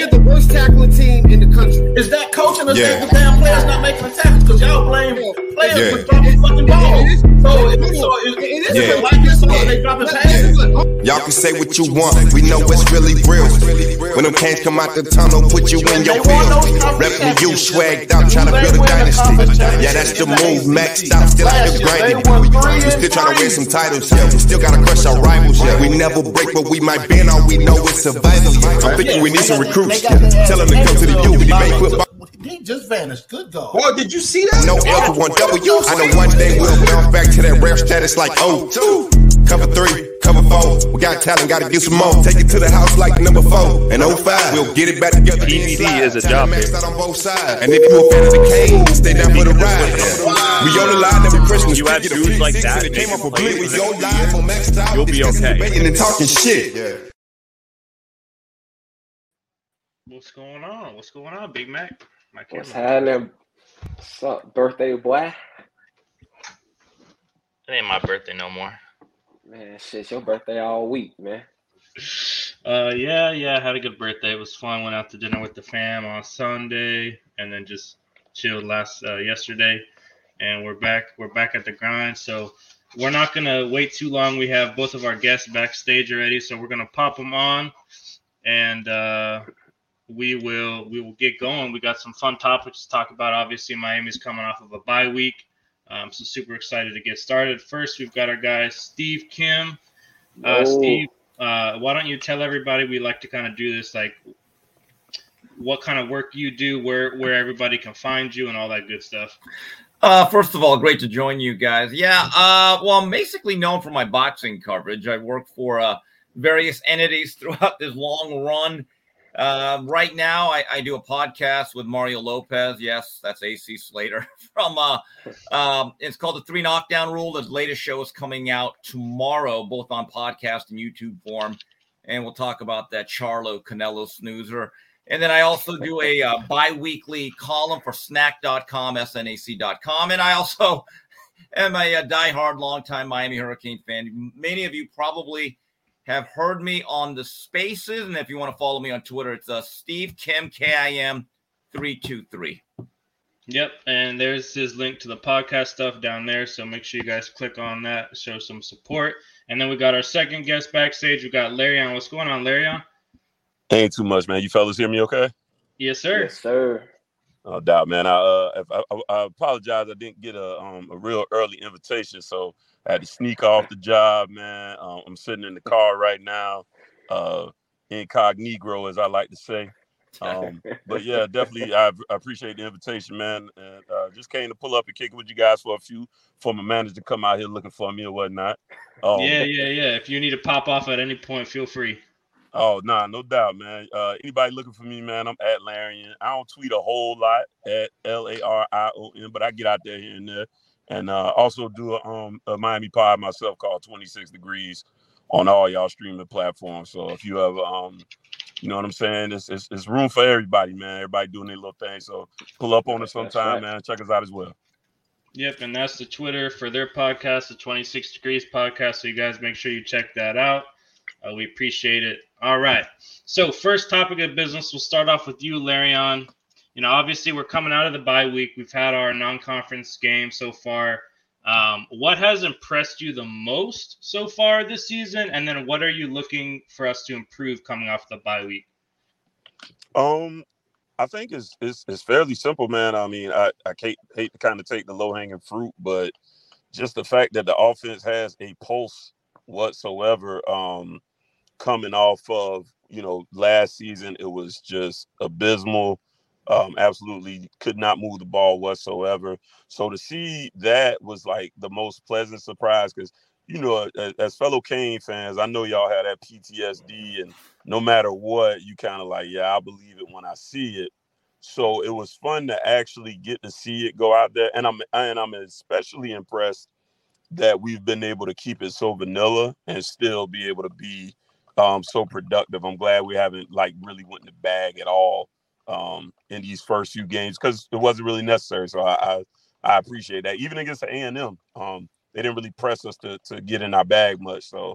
They're the worst tackling team in the country. Is that coaching or Yeah. is the damn players not making the tackles? Because y'all blame players Yeah. for dropping fucking balls. It is- So, it, it is- so it, it is- is Yeah. it like this or they dropping passes? Y'all can say what you want, we know it's really real. When them cans come out the tunnel, put you in your field. Reppin' you, swagged out, trying to build a dynasty. Yeah, that's the move, maxed out, still out here grinding. We still trying to win some titles, yeah. We still gotta crush our rivals, yeah. We never break, but we might bend, all we know is survival. yeah. I'm thinking we need some recruits, yeah. Tell them to come to the U, we make football. He just vanished. Good God. Boy, did you see that? No L for one W. I know one day we'll bounce back to that rare status like oh two. Cover three, cover four. We got talent, gotta get some more. Take it to the house like number four. And 05, we'll get it back together. TBD is a Talent job maxed on both sides. And if you a fan of the cane, stay down for the ride. We on the line every Christmas. You have Get a dudes like that and it came making up a blitz. We plays go live on Maxed Out. You'll be discussing, okay. debating, and talking shit. What's going on? What's going on, Big Mac? My What's happening? What's up, birthday boy? It ain't my birthday no more. Man, shit, your birthday all week, man. Uh, yeah, yeah. I had a good birthday. It was fun. Went out to dinner with the fam on Sunday, and then just chilled last uh, yesterday. And we're back. We're back at the grind. So we're not gonna wait too long. We have both of our guests backstage already, so we're gonna pop them on, and uh, we will we will get going. We got some fun topics to talk about. Obviously, Miami's coming off of a bye week. Um, so super excited to get started. First, we've got our guy Steve Kim. Uh. Steve, uh, why don't you tell everybody we like to kind of do this, like what kind of work you do, where where everybody can find you, and all that good stuff. Uh, first of all, great to join you guys. Yeah, uh, well, I'm basically known for my boxing coverage. I work for uh, various entities throughout this long run. Uh, right now, I, I do a podcast with Mario Lopez. Yes, that's AC Slater from. Uh, um, it's called the Three Knockdown Rule. The latest show is coming out tomorrow, both on podcast and YouTube form, and we'll talk about that Charlo Canelo snoozer. And then I also do a uh, bi-weekly column for snack.com, snac.com. And I also am a, a diehard longtime Miami Hurricane fan. Many of you probably have heard me on the spaces. And if you want to follow me on Twitter, it's uh, Steve Kim, K-I-M 323. Yep, and there's his link to the podcast stuff down there. So make sure you guys click on that, show some support. And then we got our second guest backstage. We got Larry on. What's going on, Larry on? Ain't too much, man. You fellas hear me okay? Yes, sir. Yes, sir. No doubt, man. I uh, if I, I, I apologize. I didn't get a um a real early invitation, so I had to sneak off the job, man. Um, I'm sitting in the car right now, uh, incognito, as I like to say. Um, but yeah, definitely, I, I appreciate the invitation, man. And uh, just came to pull up and kick it with you guys for a few, for my manager to come out here looking for me or whatnot. Um, Yeah, yeah, yeah. If you need to pop off at any point, feel free. Oh, nah, no doubt, man. Uh, anybody looking for me, man, I'm at Larian. I don't tweet a whole lot at L A R I O N, but I get out there here and there. And uh, also do a, um, a Miami pod myself called 26 Degrees on all y'all streaming platforms. So if you have, um, you know what I'm saying, it's, it's, it's room for everybody, man. Everybody doing their little thing. So pull up on us sometime, right. man. Check us out as well. Yep, and that's the Twitter for their podcast, the 26 Degrees podcast. So you guys make sure you check that out. Uh, we appreciate it. All right. So first topic of business, we'll start off with you, Larion. You know, obviously we're coming out of the bye week. We've had our non-conference game so far. Um, what has impressed you the most so far this season, and then what are you looking for us to improve coming off the bye week? Um, I think it's it's, it's fairly simple, man. I mean, I, I hate, hate to kind of take the low hanging fruit, but just the fact that the offense has a pulse whatsoever, um, coming off of you know last season, it was just abysmal. Um, absolutely could not move the ball whatsoever. So to see that was like the most pleasant surprise because you know, as, as fellow Cane fans, I know y'all had that PTSD, and no matter what, you kind of like, yeah, I believe it when I see it. So it was fun to actually get to see it go out there, and I'm and I'm especially impressed that we've been able to keep it so vanilla and still be able to be um, so productive. I'm glad we haven't like really went in the bag at all um, in these first few games because it wasn't really necessary. So I, I I appreciate that. Even against the A and M, um, they didn't really press us to to get in our bag much. So,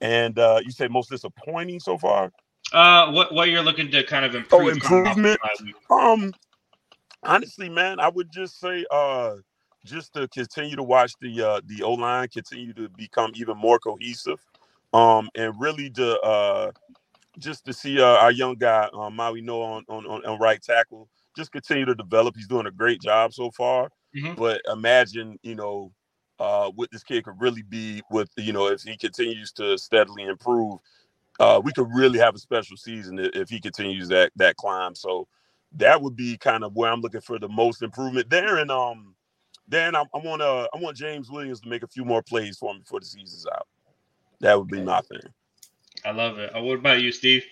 and uh, you say most disappointing so far. Uh, what what you're looking to kind of improve? Oh, improvement. Um, honestly, man, I would just say, uh, just to continue to watch the uh the O line continue to become even more cohesive, um, and really to uh just to see uh, our young guy um, Maui know on, on on right tackle just continue to develop. He's doing a great job so far. Mhm. But imagine, you know, uh, what this kid could really be with, you know, if he continues to steadily improve. Uh, we could really have a special season if he continues that that climb. So that would be kind of where I'm looking for the most improvement there. And um, then I, I want uh, I want James Williams to make a few more plays for me before the season's out. That would be my thing. I love it. Uh, what about you, Steve?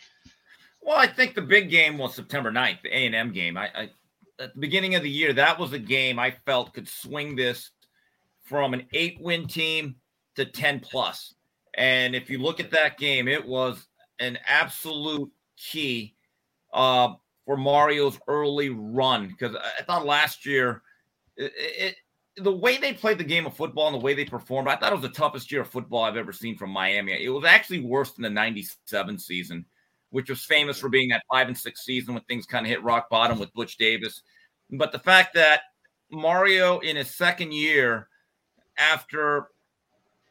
Well, I think the big game was September 9th, the A&M game. I, I at the beginning of the year, that was a game I felt could swing this from an eight-win team to 10 plus. And if you look at that game, it was an absolute key uh, for Mario's early run because I I thought last year it, it the way they played the game of football and the way they performed, I thought it was the toughest year of football I've ever seen from Miami. It was actually worse than the 97 season, which was famous for being that five and six season when things kind of hit rock bottom with Butch Davis. But the fact that Mario in his second year, after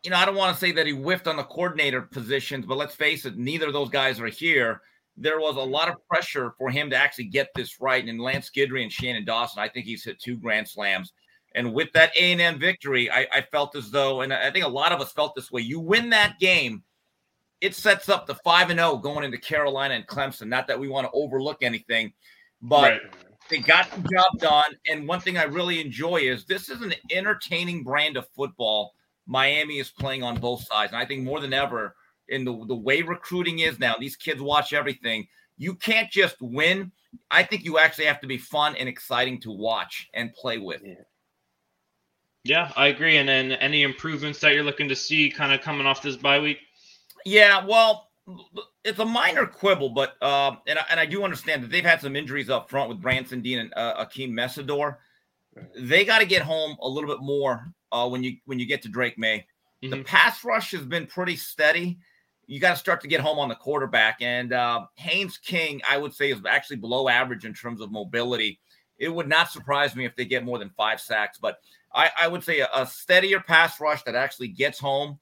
you know, I don't want to say that he whiffed on the coordinator positions, but let's face it, neither of those guys are here. There was a lot of pressure for him to actually get this right. And Lance Guidry and Shannon Dawson, I think he's hit two grand slams. And with that A&M victory, I, I felt as though, and I think a lot of us felt this way. You win that game, it sets up the five and zero going into Carolina and Clemson. Not that we want to overlook anything, but Right. they got the job done. And one thing I really enjoy is this is an entertaining brand of football Miami is playing on both sides. And I think more than ever, in the, the way recruiting is now, these kids watch everything. You can't just win. I think you actually have to be fun and exciting to watch and play with. Yeah, I agree. And then any improvements that you're looking to see kind of coming off this bye week? Yeah, well, it's a minor quibble, but uh, and I, and I do understand that they've had some injuries up front with Branson Deen and uh, Akheem Mesidor. They got to get home a little bit more uh, when you when you get to Drake Maye. The Mhm. pass rush has been pretty steady. You got to start to get home on the quarterback, and uh, Haynes King, I would say, is actually below average in terms of mobility. It would not surprise me if they get more than five sacks, but I, I would say a, a steadier pass rush that actually gets home.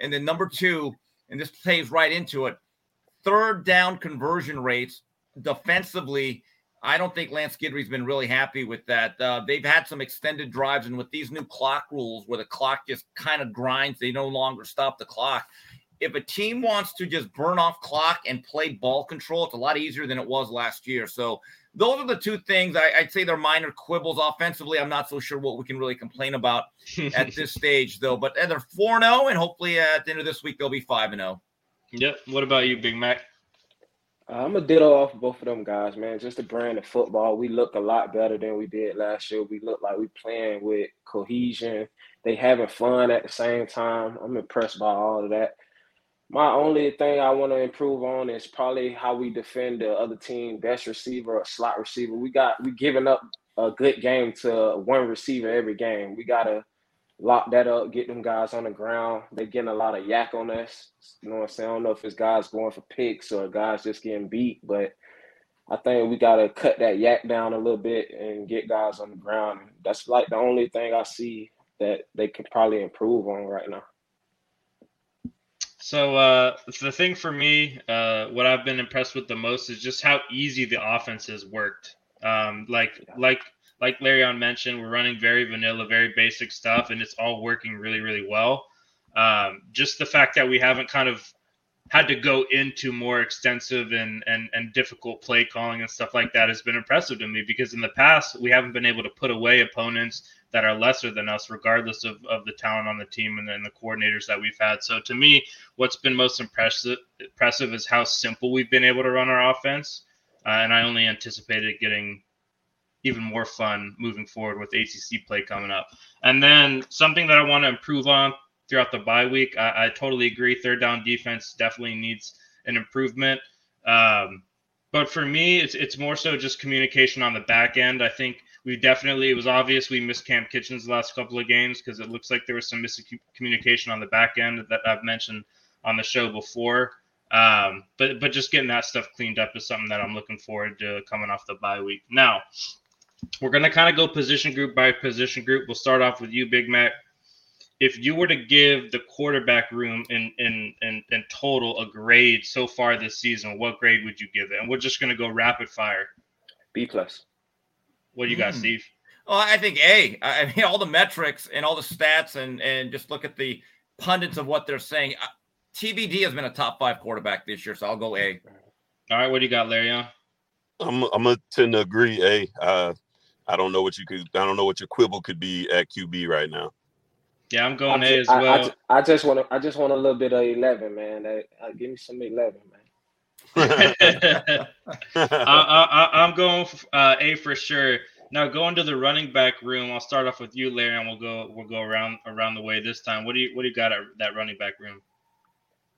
And then number two, and this plays right into it, third down conversion rates defensively. I don't think Lance Guidry's been really happy with that. Uh, they've had some extended drives, and with these new clock rules where the clock just kind of grinds, they no longer stop the clock. If a team wants to just burn off clock and play ball control, it's a lot easier than it was last year. So those are the two things I, I'd say they're minor quibbles. Offensively, I'm not so sure what we can really complain about at this stage, though. But they're 4 0, and hopefully at the end of this week, they'll be 5 0. Yep. What about you, Big Mac? Uh, I'm a ditto off of both of them guys, man. Just the brand of football. We look a lot better than we did last year. We look like we're playing with cohesion. They having fun at the same time. I'm impressed by all of that. My only thing I want to improve on is probably how we defend the other team best receiver or slot receiver. We got we giving up a good game to one receiver every game. We gotta lock that up, get them guys on the ground. They getting a lot of yak on us. You know what I'm saying? I don't know if it's guys going for picks or guys just getting beat, but I think we gotta cut that yak down a little bit and get guys on the ground. That's like the only thing I see that they could probably improve on right now. So uh, the thing for me, uh, what I've been impressed with the most is just how easy the offense has worked. Um, like like like Larry mentioned, we're running very vanilla, very basic stuff, and it's all working really really well. Um, just the fact that we haven't kind of had to go into more extensive and, and and difficult play calling and stuff like that has been impressive to me because in the past we haven't been able to put away opponents that are lesser than us regardless of, of the talent on the team and then the coordinators that we've had so to me what's been most impressive impressive is how simple we've been able to run our offense uh, and i only anticipated getting even more fun moving forward with acc play coming up and then something that i want to improve on throughout the bye week. I, I totally agree. Third down defense definitely needs an improvement. Um, but for me, it's it's more so just communication on the back end. I think we definitely it was obvious we missed Kam Kinchens the last couple of games because it looks like there was some miscommunication on the back end that I've mentioned on the show before. Um, but but just getting that stuff cleaned up is something that I'm looking forward to coming off the bye week. Now we're gonna kind of go position group by position group. We'll start off with you, Big Mac. If you were to give the quarterback room in in in, in total a grade so far this season, what grade would you give it? And we're just gonna go rapid fire. B plus. What do you got, Hmm. Steve? Well, I think a. I mean, all the metrics and all the stats, and and just look at the pundits of what they're saying. Uh, TBD has been a top five quarterback this year, so I'll go A. All right, what do you got, Larry? On? I'm I'm gonna tend to agree. Hey, uh, I don't know what you could. I don't know what your quibble could be at QB right now. Yeah, I'm going I, A ju- as I- I well. ju- I just want to. I just want a little bit of eleven, man. That, uh, give me some eleven, man. I, I, I, I'm going f- uh, A for sure. Now going to the running back room, I'll start off with you, Larry, and we'll go we'll go around around the way this time. What do you what do you got at that running back room?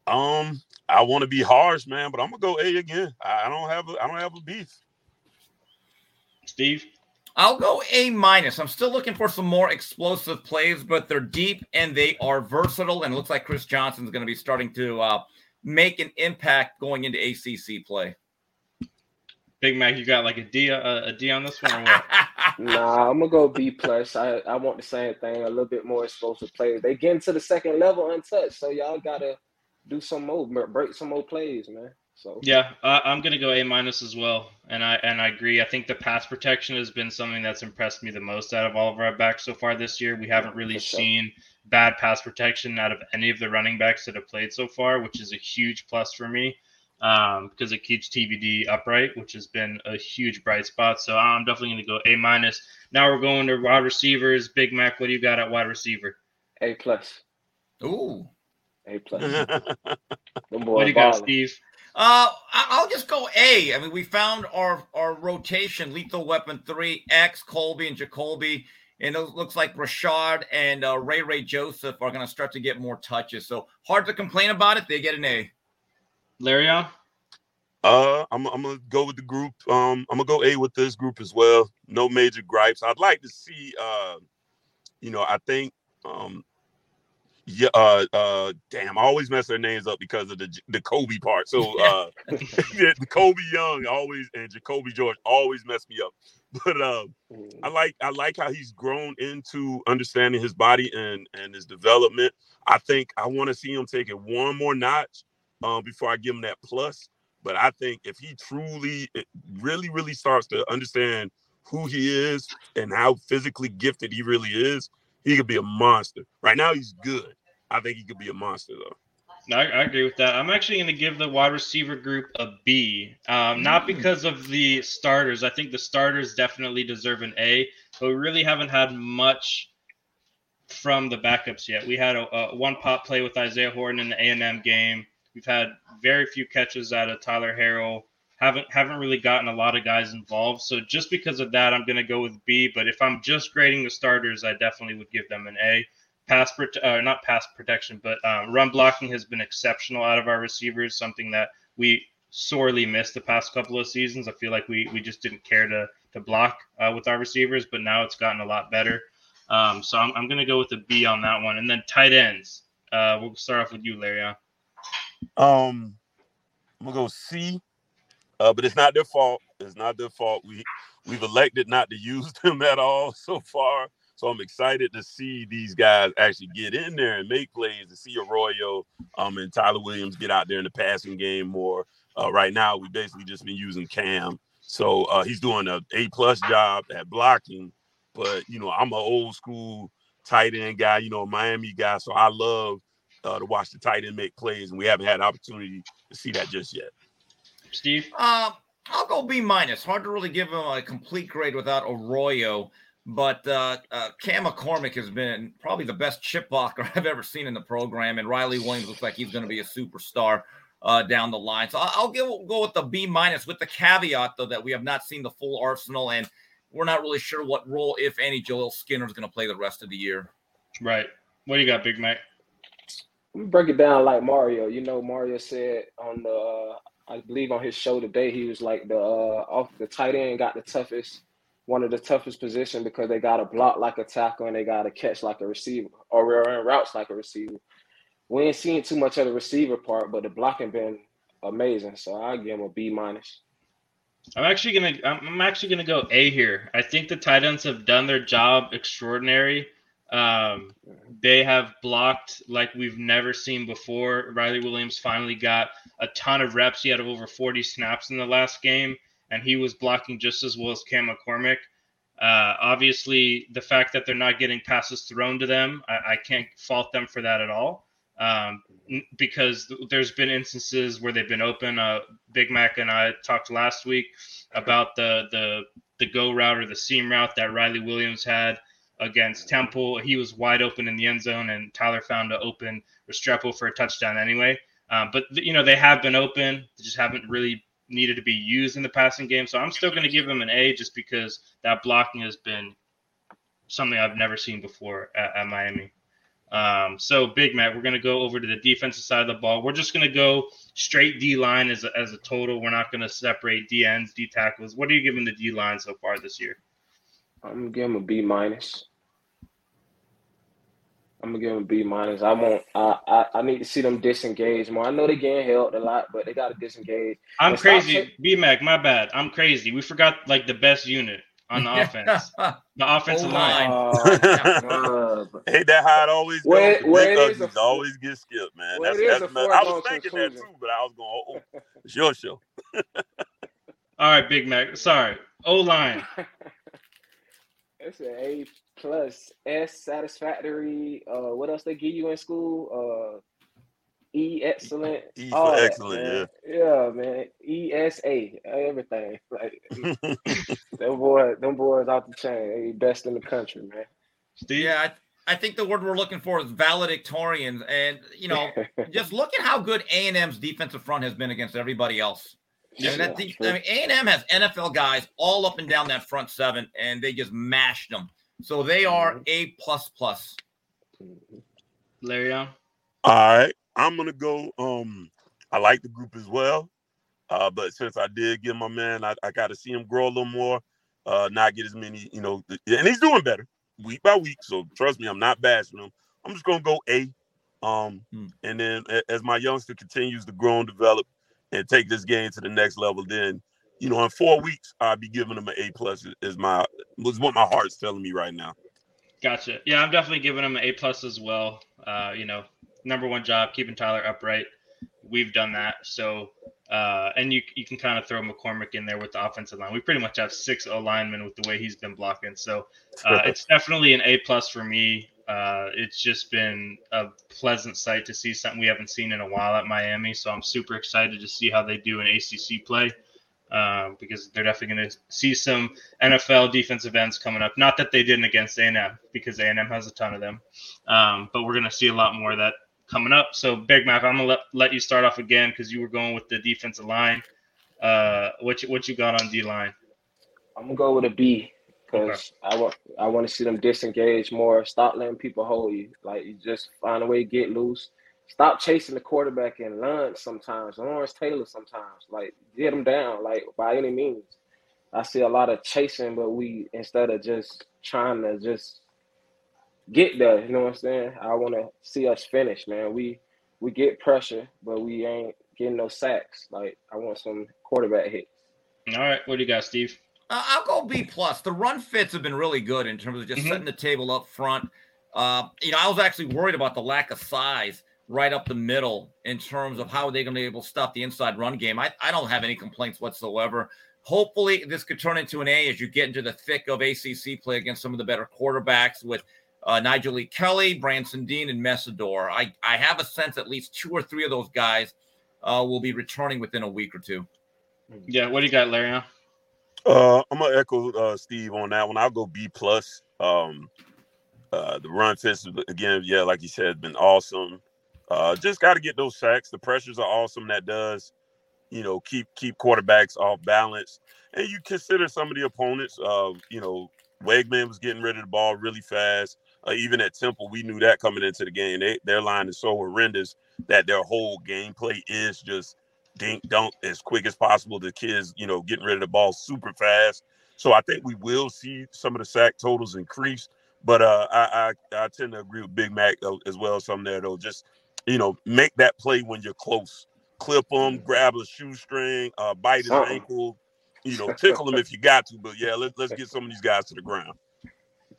um, I want to be harsh, man, but I'm gonna go A again. I I don't have a, I don't have a beef. Steve? I'll go A minus. I'm still looking for some more explosive plays, but they're deep and they are versatile. And it looks like Chris Johnson's going to be starting to uh, make an impact going into ACC play. Big Mac, you got like a D uh, a D on this one or what? Nah, I'm gonna go B plus. I, I want the same thing, a little bit more explosive plays. They get into the second level untouched, so y'all gotta do some more, break some more plays, man. So Yeah, uh, I'm gonna go A minus as well, and I and I agree. I think the pass protection has been something that's impressed me the most out of all of our backs so far this year. We haven't really sure. seen bad pass protection out of any of the running backs that have played so far, which is a huge plus for me um, because it keeps TBD upright, which has been a huge bright spot. So I'm definitely gonna go A minus. Now we're going to wide receivers. Big Mac, what do you got at wide receiver? A plus, Ooh. A plus. yeah, What do you got. Steve? Uh, I- I'll just go A. I mean, we found our our rotation, lethal weapon three, X, Colbie, and Jacolby. And it looks like Rashad and uh, Ray Ray Joseph are going to start to get more touches. So hard to complain about it. They get an A. Larry on? Uh, I'm I'm gonna go with the group. Um, I'm gonna go A with this group as well. No major gripes. I'd like to see. Uh, you know, I think. Um, yeah. Uh, uh, damn. I always mess their names up because of the the Kobe part. So, uh, yeah, Colbie Young always and Jacolby George always mess me up. But um. Mm. I like I like how he's grown into understanding his body and and his development. I think I want to see him take it one more notch um, before I give him that plus. But I think if he truly, really, really starts to understand who he is and how physically gifted he really is, he could be a monster. Right now, he's good. I think he could be a monster though. No, I, I agree with that. I'm actually going to give the wide receiver group a B. Um, not Mm. because of the starters. I think the starters definitely deserve an A, but we really haven't had much from the backups yet. We had a, a one pop play with Isaiah Horton in the A&M game. We've had very few catches out of Tyler Harrell. Haven't haven't really gotten a lot of guys involved. So just because of that, I'm going to go with B. But if I'm just grading the starters, I definitely would give them an A pass uh, not pass protection, but um, run blocking has been exceptional out of our receivers. Something that we sorely missed the past couple of seasons. I feel like we we just didn't care to to block uh, with our receivers, but now it's gotten a lot better. Um, so I'm, I'm going to go with a B on that one, and then tight ends. Uh, we'll start off with you, Larry. Um, I'm gonna go C, uh, but it's not their fault. It's not their fault. We we've elected not to use them at all so far. So I'm excited to see these guys actually get in there and make plays. To see Arroyo um, and Tyler Williams get out there in the passing game more. Uh, right now, we've basically just been using Cam, so uh, he's doing a A plus job at blocking. But you know, I'm an old school tight end guy. You know, Miami guy, so I love uh, to watch the tight end make plays, and we haven't had an opportunity to see that just yet. Steve. Uh, I'll go B minus. Hard to really give him a complete grade without Arroyo. But uh, uh, Cam McCormick has been probably the best chip blocker I've ever seen in the program, and Riley Williams looks like he's going to be a superstar uh, down the line. So I'll, I'll give, go with the B minus, with the caveat though that we have not seen the full arsenal, and we're not really sure what role, if any, Joel Skinner is going to play the rest of the year. Right. What do you got, Big Mac? Let me break it down like Mario. You know, Mario said on the, uh, I believe on his show today, he was like the uh, off the tight end got the toughest, one of the toughest position because they got to block like a tackle and they got to catch like a receiver or run routes like a receiver. We ain't seen too much of the receiver part, but the blocking been amazing. So I give him a B minus. I'm actually gonna I'm I'm actually gonna go A here. I think the tight ends have done their job extraordinary. Um, they have blocked like we've never seen before. Riley Williams finally got a ton of reps. He had over 40 snaps in the last game, and he was blocking just as well as Cam McCormick. Uh, obviously, the fact that they're not getting passes thrown to them, I, I can't fault them for that at all. Um, because there's been instances where they've been open. Uh, Big Mac and I talked last week about the the the go route or the seam route that Riley Williams had against Temple. He was wide open in the end zone, and Tyler found an open Restrepo for a touchdown anyway. Um, but you know they have been open, they just haven't really needed to be used in the passing game. So I'm still going to give him an A just because that blocking has been something I've never seen before at, at Miami. Um, so Big Matt, we're going to go over to the defensive side of the ball. We're just going to go straight D line as a, as a total. We're not going to separate D ends, D tackles. What are you giving the D line so far this year? I'm give him a B minus. I'm gonna give him a B minus. I want. I, I I need to see them disengage more. I know they getting held a lot, but they got to disengage. I'm And crazy. B Mac, my bad. I'm crazy. We forgot like the best unit on the offense. The offensive line. O-line. Uh, Hey, that how it always goes. Well, well, big it is a always get skipped, man. well, that's it is that's a mess- I was foregone thinking that too, but I was going, oh, oh, it's your show. All right, Big Mac. Sorry. O line. it's an A plus S satisfactory. Uh, what else they give you in school? Uh, E excellent. E for all that, excellent, man. yeah, man. E S A everything. Like them boys, them boys off the chain. They best in the country, man. Steve. Yeah, I, I think the word we're looking for is valedictorians, and you know, just look at how good A and M's defensive front has been against everybody else. I mean, that de- I mean, A and M has NFL guys all up and down that front seven, and they just mashed them. So they are Mhm. A plus plus. Larry. All right, I'm gonna go. Um, I like the group as well, uh, but since I did get my man, I, I got to see him grow a little more, uh, not get as many, you know, and he's doing better week by week. So trust me, I'm not bashing him. I'm just gonna go A, um, Hmm. and then as my youngster continues to grow and develop and take this game to the next level, then you know, in four weeks, I'll be giving him an A plus. Is my was what my heart's telling me right now. Gotcha. Yeah, I'm definitely giving him an A plus as well. Uh, you know, number one job keeping Tyler upright. We've done that. So, uh, and you you can kind of throw McCormick in there with the offensive line. We pretty much have six linemen with the way he's been blocking. So, uh, it's definitely an A plus for me. Uh, it's just been a pleasant sight to see something we haven't seen in a while at Miami. So I'm super excited to see how they do in ACC play. Um, because they're definitely going to see some NFL defensive ends coming up. Not that they didn't against A&M, because A&M has a ton of them. Um, but we're going to see a lot more of that coming up. So, Big Mac, I'm going to let, let you start off again because you were going with the defensive line. Uh, what you, what you got on D line? I'm gonna go with a B because I want I want to see them disengage more. Stop letting people hold you. Like you just find a way to get loose. Stop chasing the quarterback and lunge sometimes. Lawrence Taylor sometimes. Like get him down. Like by any means. I see a lot of chasing, but we instead of just trying to just get there. You know what I'm saying? I want to see us finish, man. We we get pressure, but we ain't getting no sacks. Like I want some quarterback hits. All right, what do you got, Steve? Uh, I'll go B plus. The run fits have been really good in terms of just Mhm. setting the table up front. Uh, you know, I was actually worried about the lack of size right up the middle in terms of how they're going to be able to stop the inside run game. I, I don't have any complaints whatsoever. Hopefully, this could turn into an A as you get into the thick of ACC play against some of the better quarterbacks with uh, Nyjalik Kelly, Branson Deen, and Mesidor. I, I have a sense at least two or three of those guys uh, will be returning within a week or two. Yeah, what do you got, Larry? Uh, I'm gonna echo uh, Steve on that one. I'll go B plus. Um, uh, the run fits again, yeah, like you said, been awesome. Uh, just got to get those sacks. The pressures are awesome. That does, you know, keep keep quarterbacks off balance. And you consider some of the opponents. Uh, you know, Weigman was getting rid of the ball really fast. Uh, even at Temple, we knew that coming into the game. They, their line is so horrendous that their whole gameplay is just dink dunk as quick as possible. The kids, you know, getting rid of the ball super fast. So I think we will see some of the sack totals increase. But uh, I, I I tend to agree with Big Mac as well. Some there though, just you know, make that play when you're close. clip him, grab a shoestring, uh, bite his Something. ankle, you know, tickle him if you got to. But yeah, let, let's get some of these guys to the ground.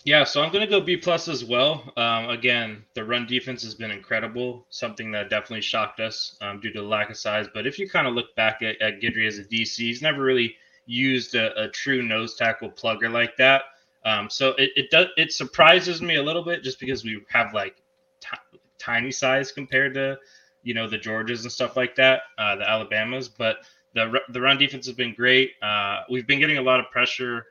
Yeah, so I'm going to go B plus as well. Um, again, the run defense has been incredible, something that definitely shocked us um, due to the lack of size. But if you kind of look back at, at Guidry as a DC, he's never really used a, a true nose tackle plugger like that. Um, so it, it does it surprises me a little bit just because we have like ti- tiny size compared to you know the Georgias and stuff like that, uh, the Alabamas. But the the run defense has been great. Uh, we've been getting a lot of pressure.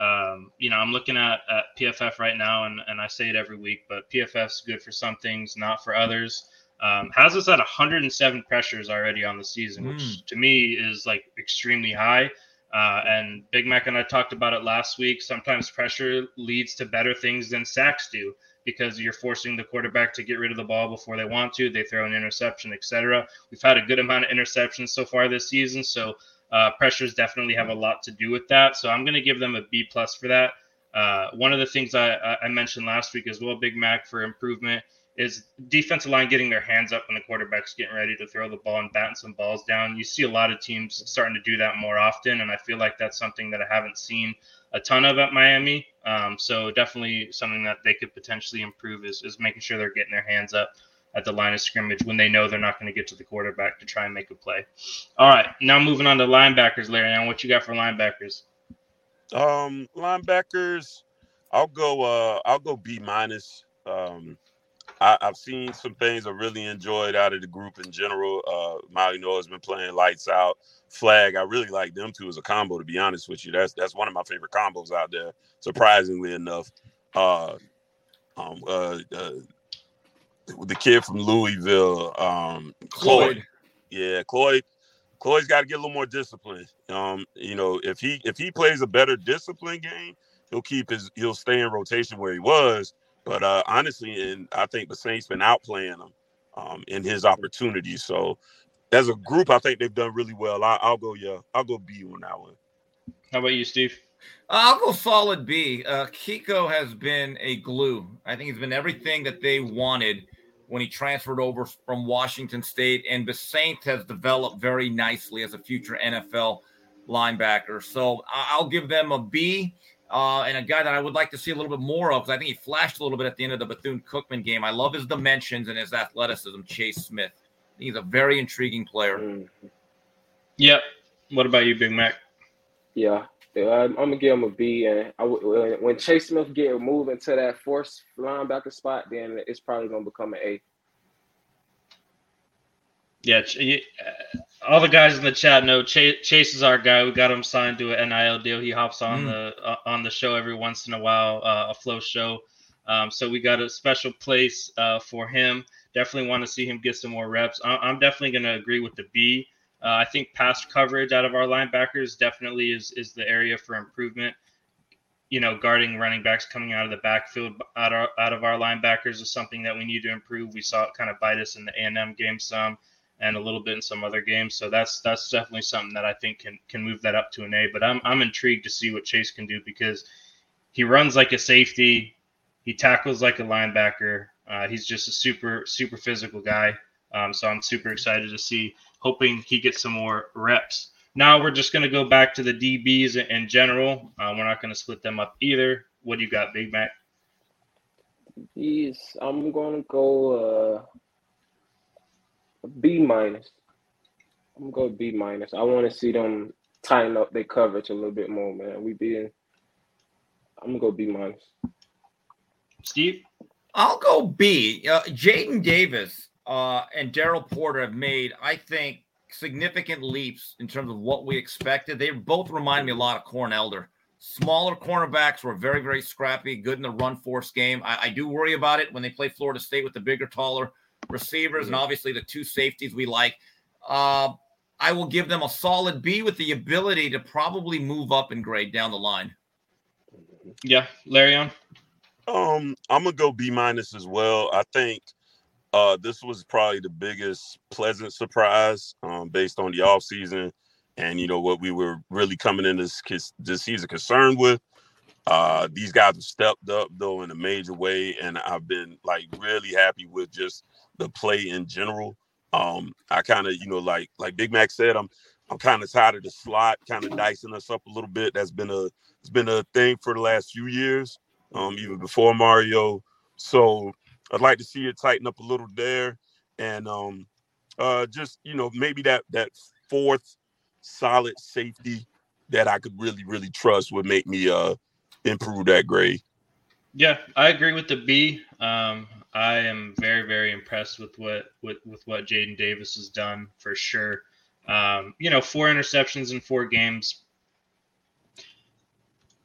Um, you know, I'm looking at, at PFF right now, and, and I say it every week, but PFF's good for some things, not for others. Um, has us at 107 pressures already on the season, which to me is like extremely high. Uh, and Big Mac and I talked about it last week. Sometimes pressure leads to better things than sacks do because you're forcing the quarterback to get rid of the ball before they want to. They throw an interception, etc. We've had a good amount of interceptions so far this season, so uh, pressures definitely have a lot to do with that. So I'm going to give them a B plus for that. Uh, one of the things I, I- I mentioned last week as well, Big Mac for improvement is defensive line getting their hands up when the quarterback's getting ready to throw the ball and batting some balls down. You see a lot of teams starting to do that more often, and I feel like that's something that I haven't seen a ton of at Miami. Um, so definitely something that they could potentially improve is, is making sure they're getting their hands up at the line of scrimmage when they know they're not going to get to the quarterback to try and make a play. All right, now moving on to linebackers, Larry. On what you got for linebackers? Um, linebackers, I'll go. Uh, I'll go B minus. Um, I, I've seen some things I really enjoyed out of the group in general. Uh, Mauigoa has been playing lights out. Flag, I really like them two as a combo. To be honest with you, that's that's one of my favorite combos out there. Surprisingly enough, uh, um, uh, uh, the kid from Louisville, um, Cloyd. Floyd. Yeah, Cloyd. Cloyd's got to get a little more discipline. Um, you know, if he if he plays a better discipline game, he'll keep his he'll stay in rotation where he was. But uh honestly, and I think the Saints been outplaying him um in his opportunities. So as a group, I think they've done really well. I, I'll go, yeah, I'll go B on that one. How about you, Steve? I'll go solid B. Uh, Kiko has been a glue. I think he's been everything that they wanted when he transferred over from Washington State, and Bissainthe has developed very nicely as a future NFL linebacker. So I'll give them a B. Uh, and a guy that I would like to see a little bit more of because I think he flashed a little bit at the end of the Bethune Cookman game. I love his dimensions and his athleticism. Chase Smith, he's a very intriguing player. Mm, Yep. What about you, Big Mac? yeah. Yeah, I'm, I'm gonna give him a B, and I w- when- when Chase Smith get moved into that force linebacker spot, then it's probably gonna become an A. Yeah, Ch- you- uh, all the guys in the chat know Chase, Chase is our guy. We got him signed to an NIL deal. He hops on Mm. the uh, on the show every once in a while, uh, a Flo show. Um, so we got a special place uh, for him. Definitely want to see him get some more reps. I- I'm definitely going to agree with the B. Uh, I think pass coverage out of our linebackers definitely is is the area for improvement. You know, guarding running backs coming out of the backfield out of, out of our linebackers is something that we need to improve. We saw it kind of bite us in the A&M game some and a little bit in some other games. So that's that's definitely something that I think can can move that up to an A. But I'm I'm intrigued to see what Chase can do because he runs like a safety, he tackles like a linebacker. Uh, he's just a super super physical guy. Um, so I'm super excited to see. Hoping he gets some more reps. Now we're just going to go back to the DBs in, general. Uh, we're not going to split them up either. What do you got, Big Mac? He's I'm gonna go uh B minus. I'm gonna go B minus. I want to see them tighten up their coverage a little bit more, man. We being I'm gonna go B minus. Steve? I'll go B. Uh, Jaden Davis uh, and Daryl Porter have made, I think, significant leaps in terms of what we expected. They both remind me a lot of Corn Elder. Smaller cornerbacks were very, very scrappy, good in the run force game. I, I do worry about it when they play Florida State with the bigger, taller receivers, and obviously the two safeties we like. Uh, I will give them a solid B with the ability to probably move up in grade down the line. Yeah, Larry on? Um, I'm gonna go B minus as well. I think uh this was probably the biggest pleasant surprise um based on the offseason and you know what we were really coming in this kis- this season concerned with. Uh these guys have stepped up though in a major way, and I've been like really happy with just the play in general. Um, I kind of, you know, like like Big Mac said, I'm I'm kind of tired of the slot, kind of dicing us up a little bit. That's been a it's been a thing for the last few years, um, even before Mario. So I'd like to see it tighten up a little there, and um, uh, just you know maybe that that fourth solid safety that I could really really trust would make me uh improve that grade. Yeah, I agree with the B. Um, I am very, very impressed with what with, with what Jaden Davis has done for sure. Um, you know, four interceptions in four games.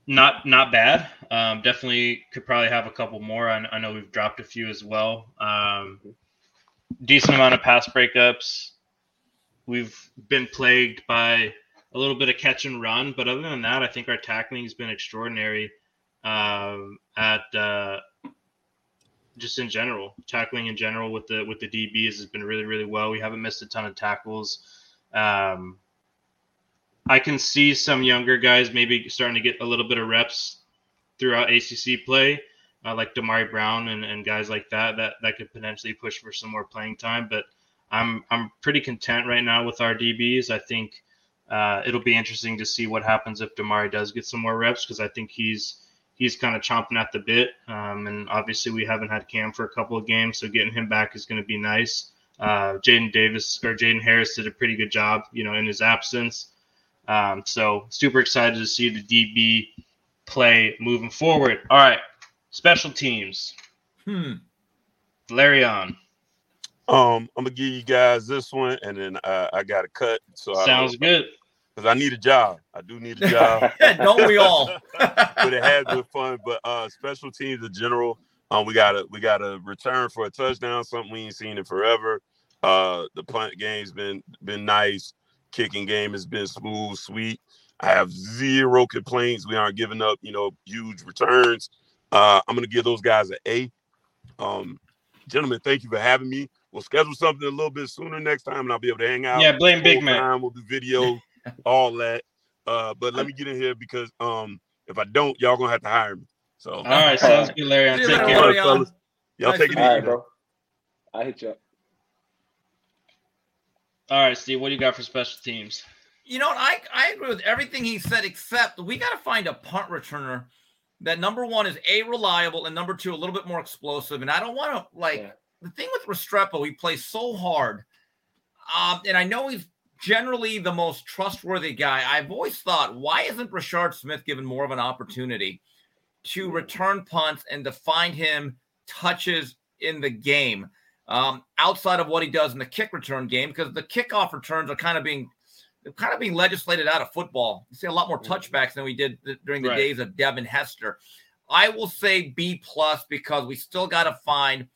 Not not bad. Um, definitely could probably have a couple more. I, I know we've dropped a few as well. Um, decent amount of pass breakups. We've been plagued by a little bit of catch and run, but other than that, I think our tackling has been extraordinary um, at uh, just in general, tackling in general with the with the DBs has been really really well. We haven't missed a ton of tackles. Um, I can see some younger guys maybe starting to get a little bit of reps throughout ACC play, uh, like Damari Brown and, and guys like that, that that could potentially push for some more playing time. But I'm I'm pretty content right now with our DBs. I think uh, it'll be interesting to see what happens if Damari does get some more reps because I think he's he's kind of chomping at the bit. Um, and obviously, we haven't had Cam for a couple of games, so getting him back is going to be nice. Uh, Jaden Davis or Jaden Harris did a pretty good job, you know, in his absence. Um, so super excited to see the DB play moving forward. All right, special teams. Hmm. Larion. Um, I'm gonna give you guys this one, and then uh, I got to cut. So sounds I good. Because I need a job. I do need a job. Don't we all? but it has been fun. But uh, special teams in general, um, we got a we got to return for a touchdown. Something we ain't seen in forever. Uh, the punt game's been been nice. Kicking game has been smooth, sweet. I have zero complaints. We aren't giving up, you know, huge returns. Uh, I'm gonna give those guys an A. Um, gentlemen, thank you for having me. We'll schedule something a little bit sooner next time, and I'll be able to hang out. Yeah, blame Big Whole Man. time, We'll do video, all that. Uh, but let me get in here because um, if I don't, y'all gonna have to hire me. So All right, sounds good, Larion. See you Take later, care. Larion. fellas. Y'all Nice take it easy. right, bro. I hit you up. All right, Steve, what do you got for special teams? You know what? I, I agree with everything he said, except we got to find a punt returner that number one is a reliable and number two a little bit more explosive. And I don't want to like Yeah. The thing with Restrepo, he plays so hard, um, and I know he's generally the most trustworthy guy. I've always thought, why isn't Rashard Smith given more of an opportunity to return punts and to find him touches in the game um, outside of what he does in the kick return game? Because the kickoff returns are kind of being kind of being legislated out of football. You see a lot more touchbacks than we did th- during the Right. days of Devin Hester. I will say B plus because we still got to find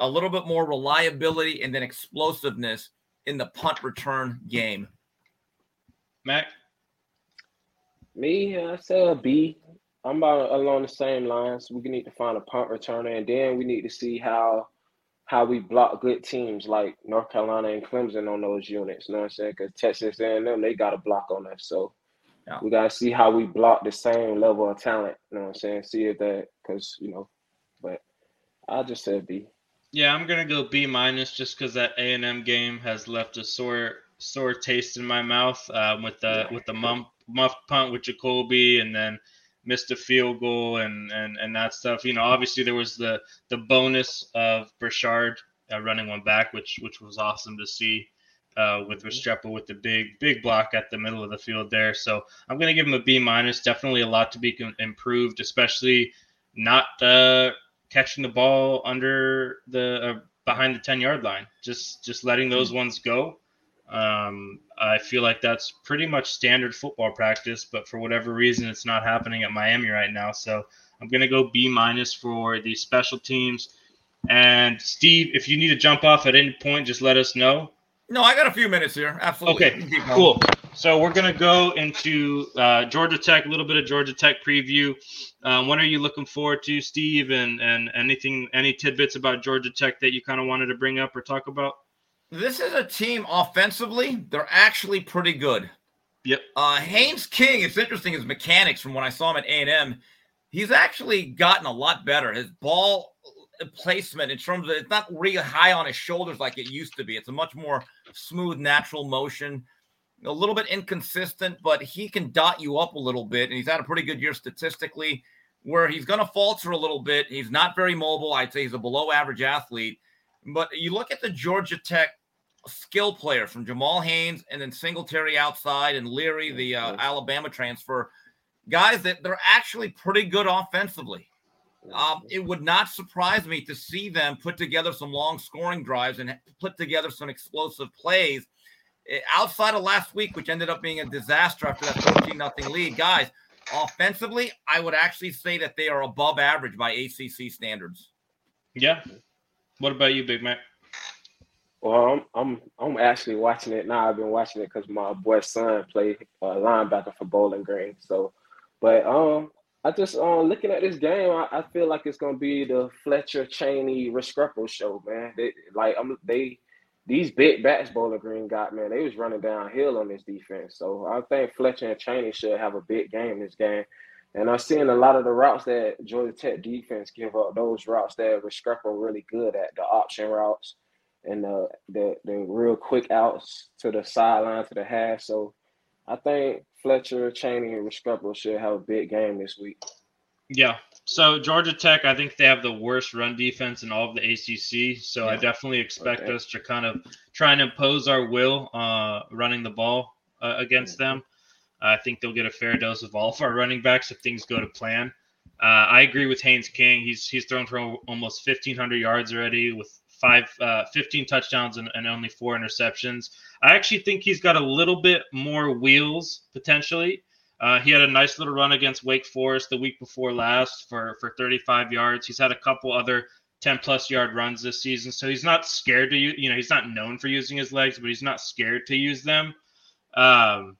a little bit more reliability and then explosiveness in the punt return game. Mac? Me, I say a B. I'm about along the same lines. We need to find a punt returner, and then we need to see how how we block good teams like North Carolina and Clemson on those units. You know what I'm saying? Because Texas A&M they got a block on us, so Yeah. we gotta see how we block the same level of talent. You know what I'm saying? See if that because you know, but I just said B. Yeah, I'm gonna go B minus just because that A and M game has left a sore sore taste in my mouth um, with the with the mump, muff punt with Jacolby and then missed a field goal and, and and that stuff. You know, obviously there was the the bonus of Burchard uh, running one back, which which was awesome to see. Uh, with Restrepo with the big big block at the middle of the field there, so I'm gonna give him a B minus. Definitely a lot to be improved, especially not uh, catching the ball under the uh, behind the 10 yard line just just letting those ones go um, i feel like that's pretty much standard football practice but for whatever reason it's not happening at miami right now so i'm going to go b minus for the special teams and steve if you need to jump off at any point just let us know No, I got a few minutes here. Absolutely. Okay, You can keep going. Cool. So we're gonna go into uh, Georgia Tech, a little bit of Georgia Tech preview. Um, what are you looking forward to, Steve? And and anything, any tidbits about Georgia Tech that you kind of wanted to bring up or talk about? This is a team offensively, they're actually pretty good. Yep. Uh, Haynes King, it's interesting his mechanics from when I saw him at A&M. He's actually gotten a lot better. His ball placement in terms of it's not really high on his shoulders like it used to be. It's a much more smooth, natural motion. A little bit inconsistent, but he can dot you up a little bit. And he's had a pretty good year statistically. Where he's going to falter a little bit. He's not very mobile. I'd say he's a below average athlete. But you look at the Georgia Tech skill players from Jamal Haynes and then Singletary outside and Leary, the uh, Alabama transfer, guys that they're actually pretty good offensively. Um, it would not surprise me to see them put together some long scoring drives and put together some explosive plays. Outside of last week, which ended up being a disaster after that 14 nothing lead, guys, offensively, I would actually say that they are above average by ACC standards. Yeah. What about you, Big Mac? Well, I'm I'm I'm actually watching it now. I've been watching it because my boy's son played uh, linebacker for Bowling Green. So, but um, I just um looking at this game, I, I feel like it's gonna be the Fletcher Chaney Restrepo show, man. They like I'm they these big bats Bowling Green got, man. They was running downhill on this defense. So I think Fletcher and Chaney should have a big game this game. And I'm seeing a lot of the routes that Georgia Tech defense give up. Those routes that Restrepo really good at the option routes and the, the the real quick outs to the sideline to the half. So I think Fletcher, Chaney, and Restrepo should have a big game this week. Yeah. So Georgia Tech, I think they have the worst run defense in all of the ACC. So yeah. I definitely expect okay. us to kind of try and impose our will uh, running the ball uh, against them. I think they'll get a fair dose of all of our running backs if things go to plan. Uh, I agree with Haynes King. He's he's thrown for almost 1,500 yards already with five, uh, 15 touchdowns and, and only four interceptions. I actually think he's got a little bit more wheels potentially. Uh, he had a nice little run against Wake Forest the week before last for for 35 yards. He's had a couple other 10 plus yard runs this season, so he's not scared to use. You know, he's not known for using his legs, but he's not scared to use them. Um,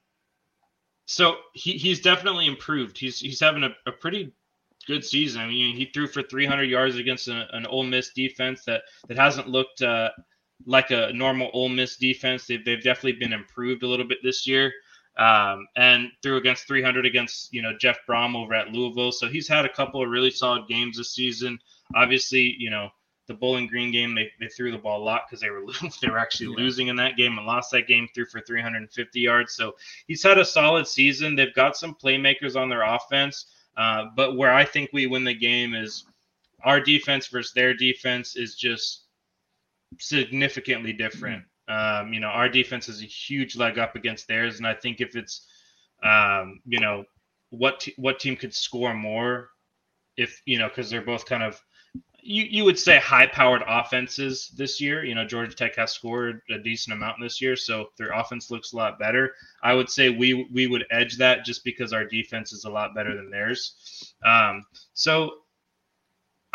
so he, he's definitely improved. He's he's having a, a pretty good season. I mean, he threw for 300 yards against an, an Ole Miss defense that that hasn't looked uh, like a normal Ole Miss defense. They've, they've definitely been improved a little bit this year. Um, and threw against 300 against you know Jeff Brohm over at Louisville. So he's had a couple of really solid games this season. Obviously, you know the Bowling Green game they, they threw the ball a lot because they were they were actually yeah. losing in that game and lost that game threw for 350 yards. So he's had a solid season. They've got some playmakers on their offense. Uh, but where I think we win the game is our defense versus their defense is just significantly different. Um, you know, our defense is a huge leg up against theirs, and I think if it's, um, you know, what t- what team could score more, if you know, because they're both kind of you, you would say high powered offenses this year. You know, Georgia Tech has scored a decent amount this year, so their offense looks a lot better. I would say we we would edge that just because our defense is a lot better than theirs. Um, so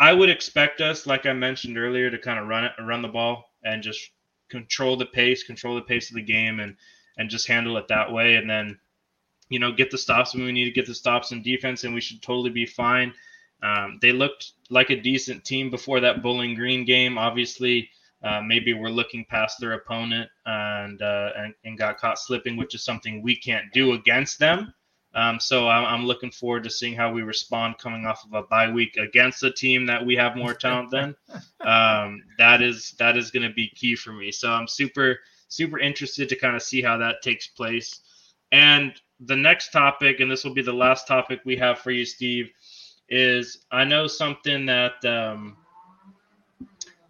I would expect us, like I mentioned earlier, to kind of run it, run the ball and just control the pace, control the pace of the game, and and just handle it that way. And then, you know, get the stops when we need to get the stops in defense, and we should totally be fine. Um, they looked like a decent team before that Bowling Green game. Obviously, uh, maybe we're looking past their opponent and, uh, and, and got caught slipping, which is something we can't do against them. Um, so I'm, looking forward to seeing how we respond coming off of a bye week against a team that we have more talent than. Um, that is that is going to be key for me. So I'm super super interested to kind of see how that takes place. And the next topic, and this will be the last topic we have for you, Steve, is I know something that um,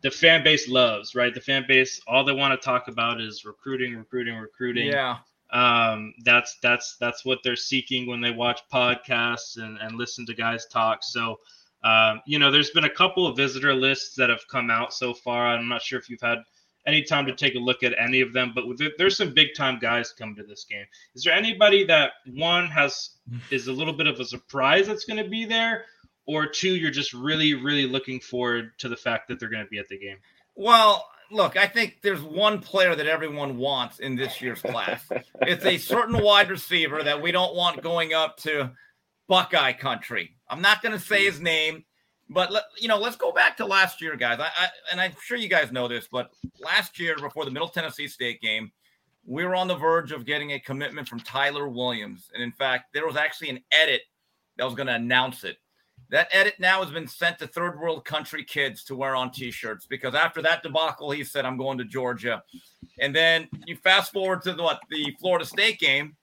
the fan base loves, right? The fan base, all they want to talk about is recruiting, recruiting, recruiting. Yeah. Um, that's that's that's what they're seeking when they watch podcasts and, and listen to guys talk. So um, you know, there's been a couple of visitor lists that have come out so far. I'm not sure if you've had any time to take a look at any of them, but there's some big time guys coming to this game. Is there anybody that one has is a little bit of a surprise that's going to be there, or two, you're just really, really looking forward to the fact that they're going to be at the game? Well, look, I think there's one player that everyone wants in this year's class. it's a certain wide receiver that we don't want going up to Buckeye country. I'm not going to say his name but let, you know, let's go back to last year, guys. I, I, and I'm sure you guys know this, but last year before the Middle Tennessee State game, we were on the verge of getting a commitment from Tyler Williams, and in fact, there was actually an edit that was going to announce it. That edit now has been sent to third world country kids to wear on t-shirts because after that debacle, he said, I'm going to Georgia. And then you fast forward to the, what the Florida State game,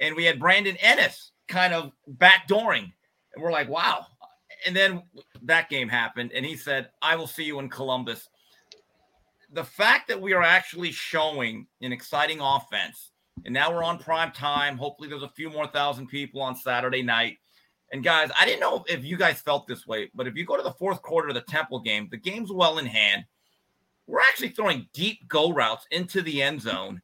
and we had Brandon Inniss kind of backdooring. And we're like, wow. And then that game happened, and he said, I will see you in Columbus. The fact that we are actually showing an exciting offense, and now we're on prime time. Hopefully, there's a few more thousand people on Saturday night and guys, I didn't know if you guys felt this way, but if you go to the fourth quarter of the Temple game, the game's well in hand. We're actually throwing deep go routes into the end zone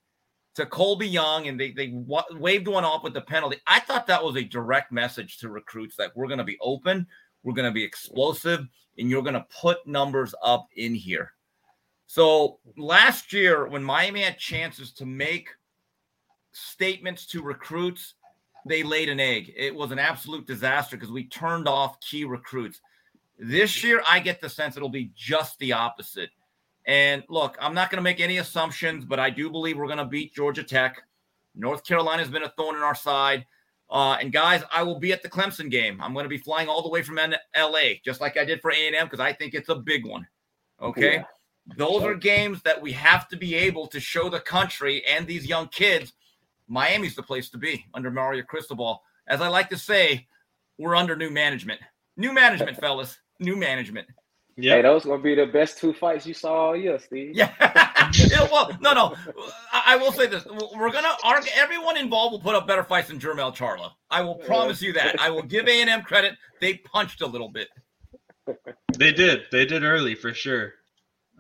to Colbie Young, and they they waved one off with the penalty. I thought that was a direct message to recruits that we're going to be open, we're going to be explosive, and you're going to put numbers up in here. So last year, when Miami had chances to make statements to recruits, they laid an egg. It was an absolute disaster because we turned off key recruits. This year, I get the sense it'll be just the opposite. And look, I'm not going to make any assumptions, but I do believe we're going to beat Georgia Tech. North Carolina has been a thorn in our side. Uh, and guys, I will be at the Clemson game. I'm going to be flying all the way from LA, just like I did for A&M, because I think it's a big one. Okay, yeah. those are games that we have to be able to show the country and these young kids Miami's the place to be under Mario Cristobal. As I like to say, we're under new management. New management, fellas. New management. Yeah, hey, those gonna be the best two fights you saw all year, Steve. Yeah. yeah well, no, no. I, I, will say this: we're gonna argue. Everyone involved will put up better fights than Jermell Charlo. I will promise you that. I will give A and M credit. They punched a little bit. They did. They did early for sure.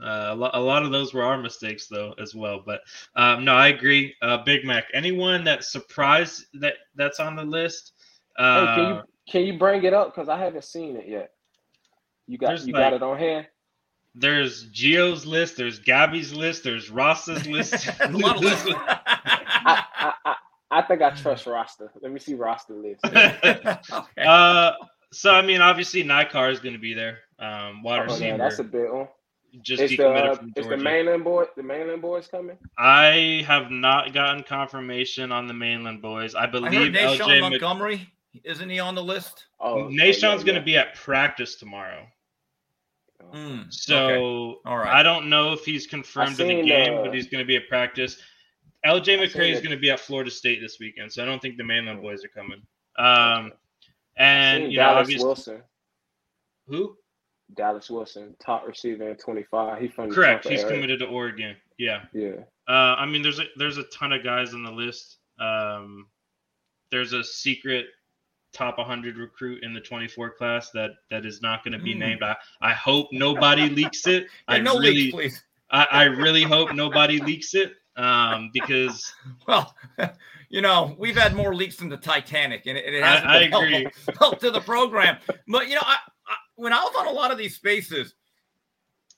Uh, a, lo- a, lot of those were our mistakes though as well. But um, no, I agree. Uh, Big Mac. Anyone that surprised that that's on the list? Uh, hey, can you can you bring it up because I haven't seen it yet. You got you like, got it on hand. There's Geo's list. There's Gabby's list. There's Ross's list. I, I, I, I, think I trust Rasta. Let me see Rasta list. okay. Uh, so I mean, obviously, Nikar is going to be there. Um, water oh, yeah, that's a bit one just is the, is the mainland boy the mainland boys coming? I have not gotten confirmation on the mainland boys. I believe I LJ Montgomery isn't he on the list? Oh, Nahshon's yeah, yeah. going to be at practice tomorrow. Mm, so okay. all right. I don't know if he's confirmed in the game, uh, but he's going to be at practice. LJ McCray is going to be at Florida State this weekend, so I don't think the mainland boys are coming. Um, and you know, obviously, Wilson. Who? Dallas Wilson, top receiver in 25. He from correct. He's area. committed to Oregon. Yeah. Yeah. Uh, I mean, there's a there's a ton of guys on the list. Um, there's a secret top 100 recruit in the 24 class that that is not going to be mm. named. I I hope nobody leaks it. I no really, leaks, please. I, I really hope nobody leaks it. Um, because well, you know, we've had more leaks than the Titanic, and it, it hasn't I, I agree. Helpful, help to the program. But you know, I, when I was on a lot of these spaces,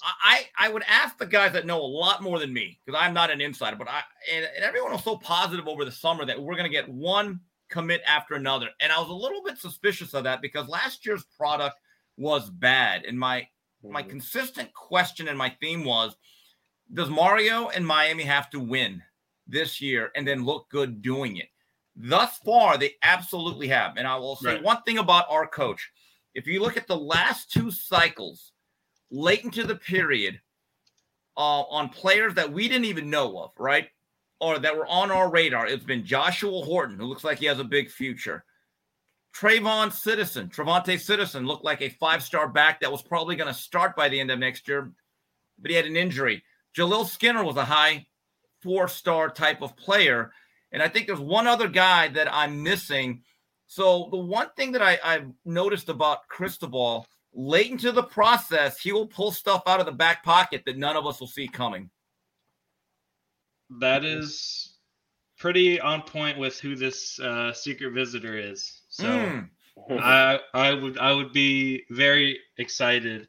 I I would ask the guys that know a lot more than me because I'm not an insider, but I and, and everyone was so positive over the summer that we're going to get one commit after another, and I was a little bit suspicious of that because last year's product was bad, and my mm-hmm. my consistent question and my theme was, does Mario and Miami have to win this year and then look good doing it? Thus far, they absolutely have, and I will say right. one thing about our coach if you look at the last two cycles, late into the period, uh, on players that we didn't even know of, right? Or that were on our radar, it's been Joshua Horton, who looks like he has a big future. Trayvon Citizen, Travante Citizen looked like a five star back that was probably going to start by the end of next year, but he had an injury. Jaleel Skinner was a high four star type of player. And I think there's one other guy that I'm missing so the one thing that I, I've noticed about Cristobal, late into the process, he will pull stuff out of the back pocket that none of us will see coming. That is pretty on point with who this uh, secret visitor is. So mm. I I would I would be very excited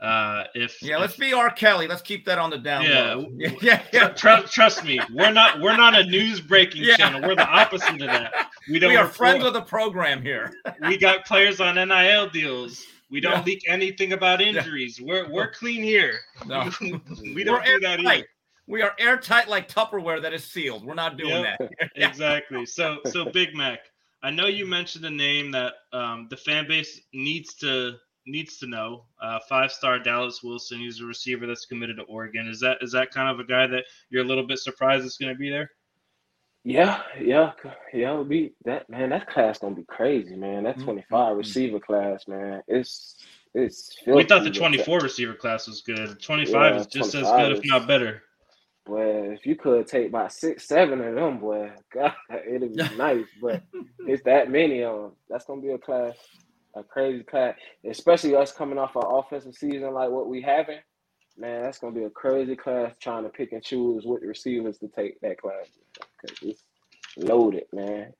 uh, if yeah, let's be R. Kelly. Let's keep that on the down yeah, low. Yeah, yeah. Trust, trust me, we're not we're not a news breaking yeah. channel. We're the opposite of that. We don't. We are friends of the program here. we got players on NIL deals. We don't yeah. leak anything about injuries. Yeah. We're we're clean here. No, we don't we're do that either. We are airtight like Tupperware that is sealed. We're not doing yep, that. exactly. So so Big Mac. I know you mentioned a name that um, the fan base needs to needs to know. Uh, Five star Dallas Wilson. He's a receiver that's committed to Oregon. Is that is that kind of a guy that you're a little bit surprised is going to be there? Yeah, yeah, yeah. It'll be that man. That class gonna be crazy, man. That Mhm. 25 receiver class, man. It's it's. We thought the 24 receiver class was good. 25 Yeah, is just as 25 good, if not better. Boy, if you could take about six, seven of them, boy, God, it'd be nice. But it's that many of them. That's gonna be a class, a crazy class. Especially us coming off our offensive season like what we having. Man, that's gonna be a crazy class trying to pick and choose what receivers to take that class. Cause it's loaded, man.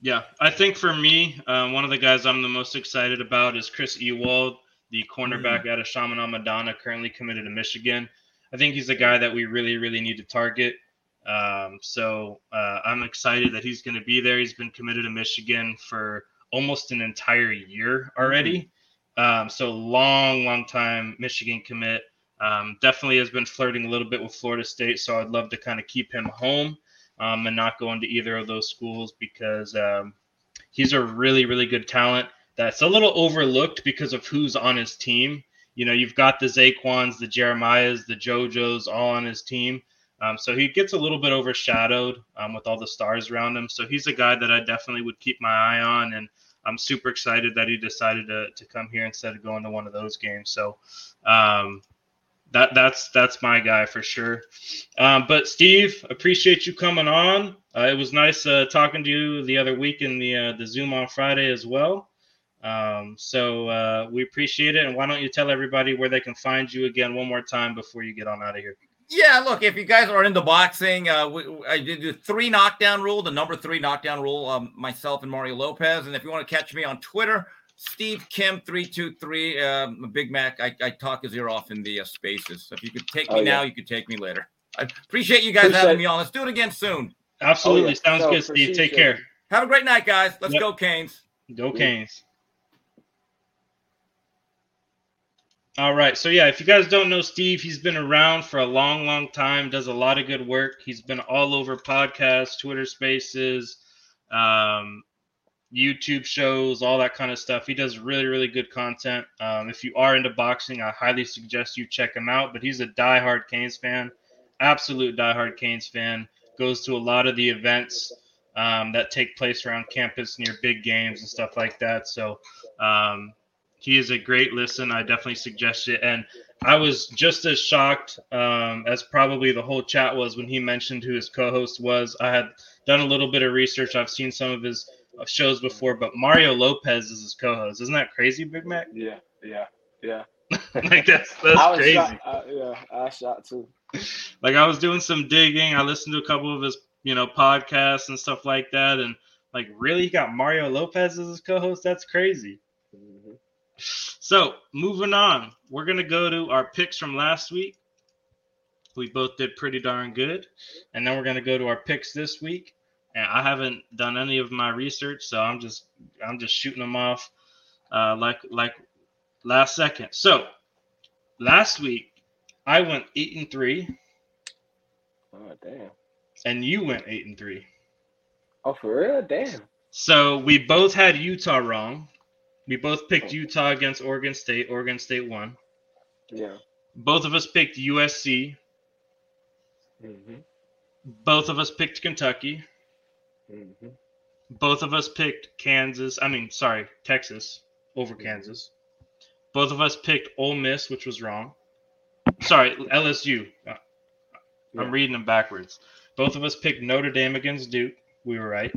Yeah, I think for me, uh, one of the guys I'm the most excited about is Chris Ewald, the cornerback out of Chaminade Madonna, currently committed to Michigan. I think he's a guy that we really, really need to target. Um, so uh, I'm excited that he's going to be there. He's been committed to Michigan for almost an entire year already. Um, so long, long time Michigan commit. Um, definitely has been flirting a little bit with Florida State. So I'd love to kind of keep him home um, and not go into either of those schools because um, he's a really, really good talent that's a little overlooked because of who's on his team. You know, you've got the Zaquans, the Jeremiahs, the JoJos all on his team. Um, so he gets a little bit overshadowed um, with all the stars around him. So he's a guy that I definitely would keep my eye on. And I'm super excited that he decided to, to come here instead of going to one of those games. So um, that that's that's my guy for sure. Um, but Steve, appreciate you coming on. Uh, it was nice uh, talking to you the other week in the uh, the Zoom on Friday as well. Um, so uh, we appreciate it. And why don't you tell everybody where they can find you again one more time before you get on out of here? Yeah, look, if you guys are into boxing, uh, we, I did the three knockdown rule, the number three knockdown rule, um, myself and Mario Lopez. And if you want to catch me on Twitter, Steve Kim three two three, um, Big Mac. I, I talk his ear off in the uh, spaces. So if you could take me Oh, yeah. now, you could take me later. I appreciate you guys Appreciate having it. me on. Let's do it again soon. Absolutely, Oh, yeah. sounds So, good, Steve. Take care. Have a great night, guys. Let's Yep. go, Canes. Go Yeah. Canes. All right. So yeah, if you guys don't know Steve, he's been around for a long, long time, does a lot of good work. He's been all over podcasts, Twitter spaces, um, YouTube shows, all that kind of stuff. He does really, really good content. Um, if you are into boxing, I highly suggest you check him out. But he's a diehard Canes fan, absolute diehard Canes fan. Goes to a lot of the events um, that take place around campus near big games and stuff like that. So um, he is a great listen. I definitely suggest it. And I was just as shocked um, as probably the whole chat was when he mentioned who his co-host was. I had done a little bit of research. I've seen some of his shows before, but Mario Lopez is his co-host. Isn't that crazy, Big Mac? Yeah, yeah, yeah. like that's I that's was crazy. I, yeah, I shocked too. like I was doing some digging. I listened to a couple of his, you know, podcasts and stuff like that, and like really, he got Mario Lopez as his co-host. That's crazy. So moving on, we're gonna go to our picks from last week. We both did pretty darn good, and then we're gonna go to our picks this week. And I haven't done any of my research, so I'm just I'm just shooting them off uh, like like last second. So last week I went eight and three, Oh damn. and you went eight and three. Oh for real? Damn. So we both had Utah wrong. We both picked Utah against Oregon State. Oregon State won. Yeah. Both of us picked USC. hmm Both of us picked Kentucky. hmm Both of us picked Kansas. I mean, sorry, Texas over Kansas. Both of us picked Ole Miss, which was wrong. Sorry, LSU. Uh, Yeah. I'm reading them backwards. Both of us picked Notre Dame against Duke. We were right.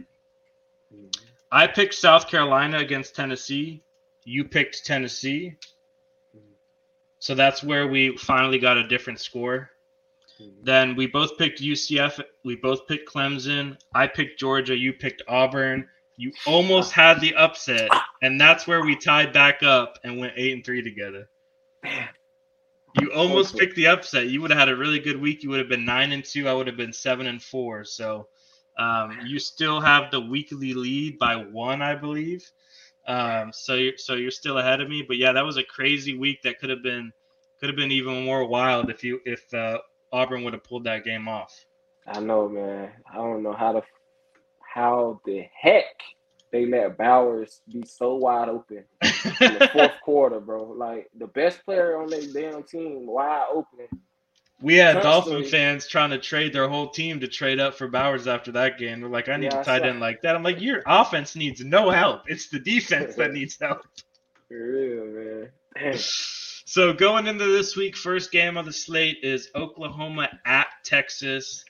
I picked South Carolina against Tennessee. You picked Tennessee. So that's where we finally got a different score. Then we both picked UCF. We both picked Clemson. I picked Georgia. You picked Auburn. You almost had the upset, and that's where we tied back up and went eight and three together. You almost picked the upset. You would have had a really good week. You would have been nine and two. I would have been seven and four. So um, you still have the weekly lead by one, I believe. Um, so you're so you're still ahead of me. But yeah, that was a crazy week. That could have been could have been even more wild if you if uh, Auburn would have pulled that game off. I know, man. I don't know how to how the heck they let Bowers be so wide open in the fourth quarter, bro. Like the best player on their damn team, wide open. We had. Dolphin fans trying to trade their whole team to trade up for Bowers after that game. They're like, I need Yeah, a I tight end like that. I'm like, your offense needs no help. It's the defense that needs help. For real, man. So going into this week, first game of the slate is Oklahoma at Texas.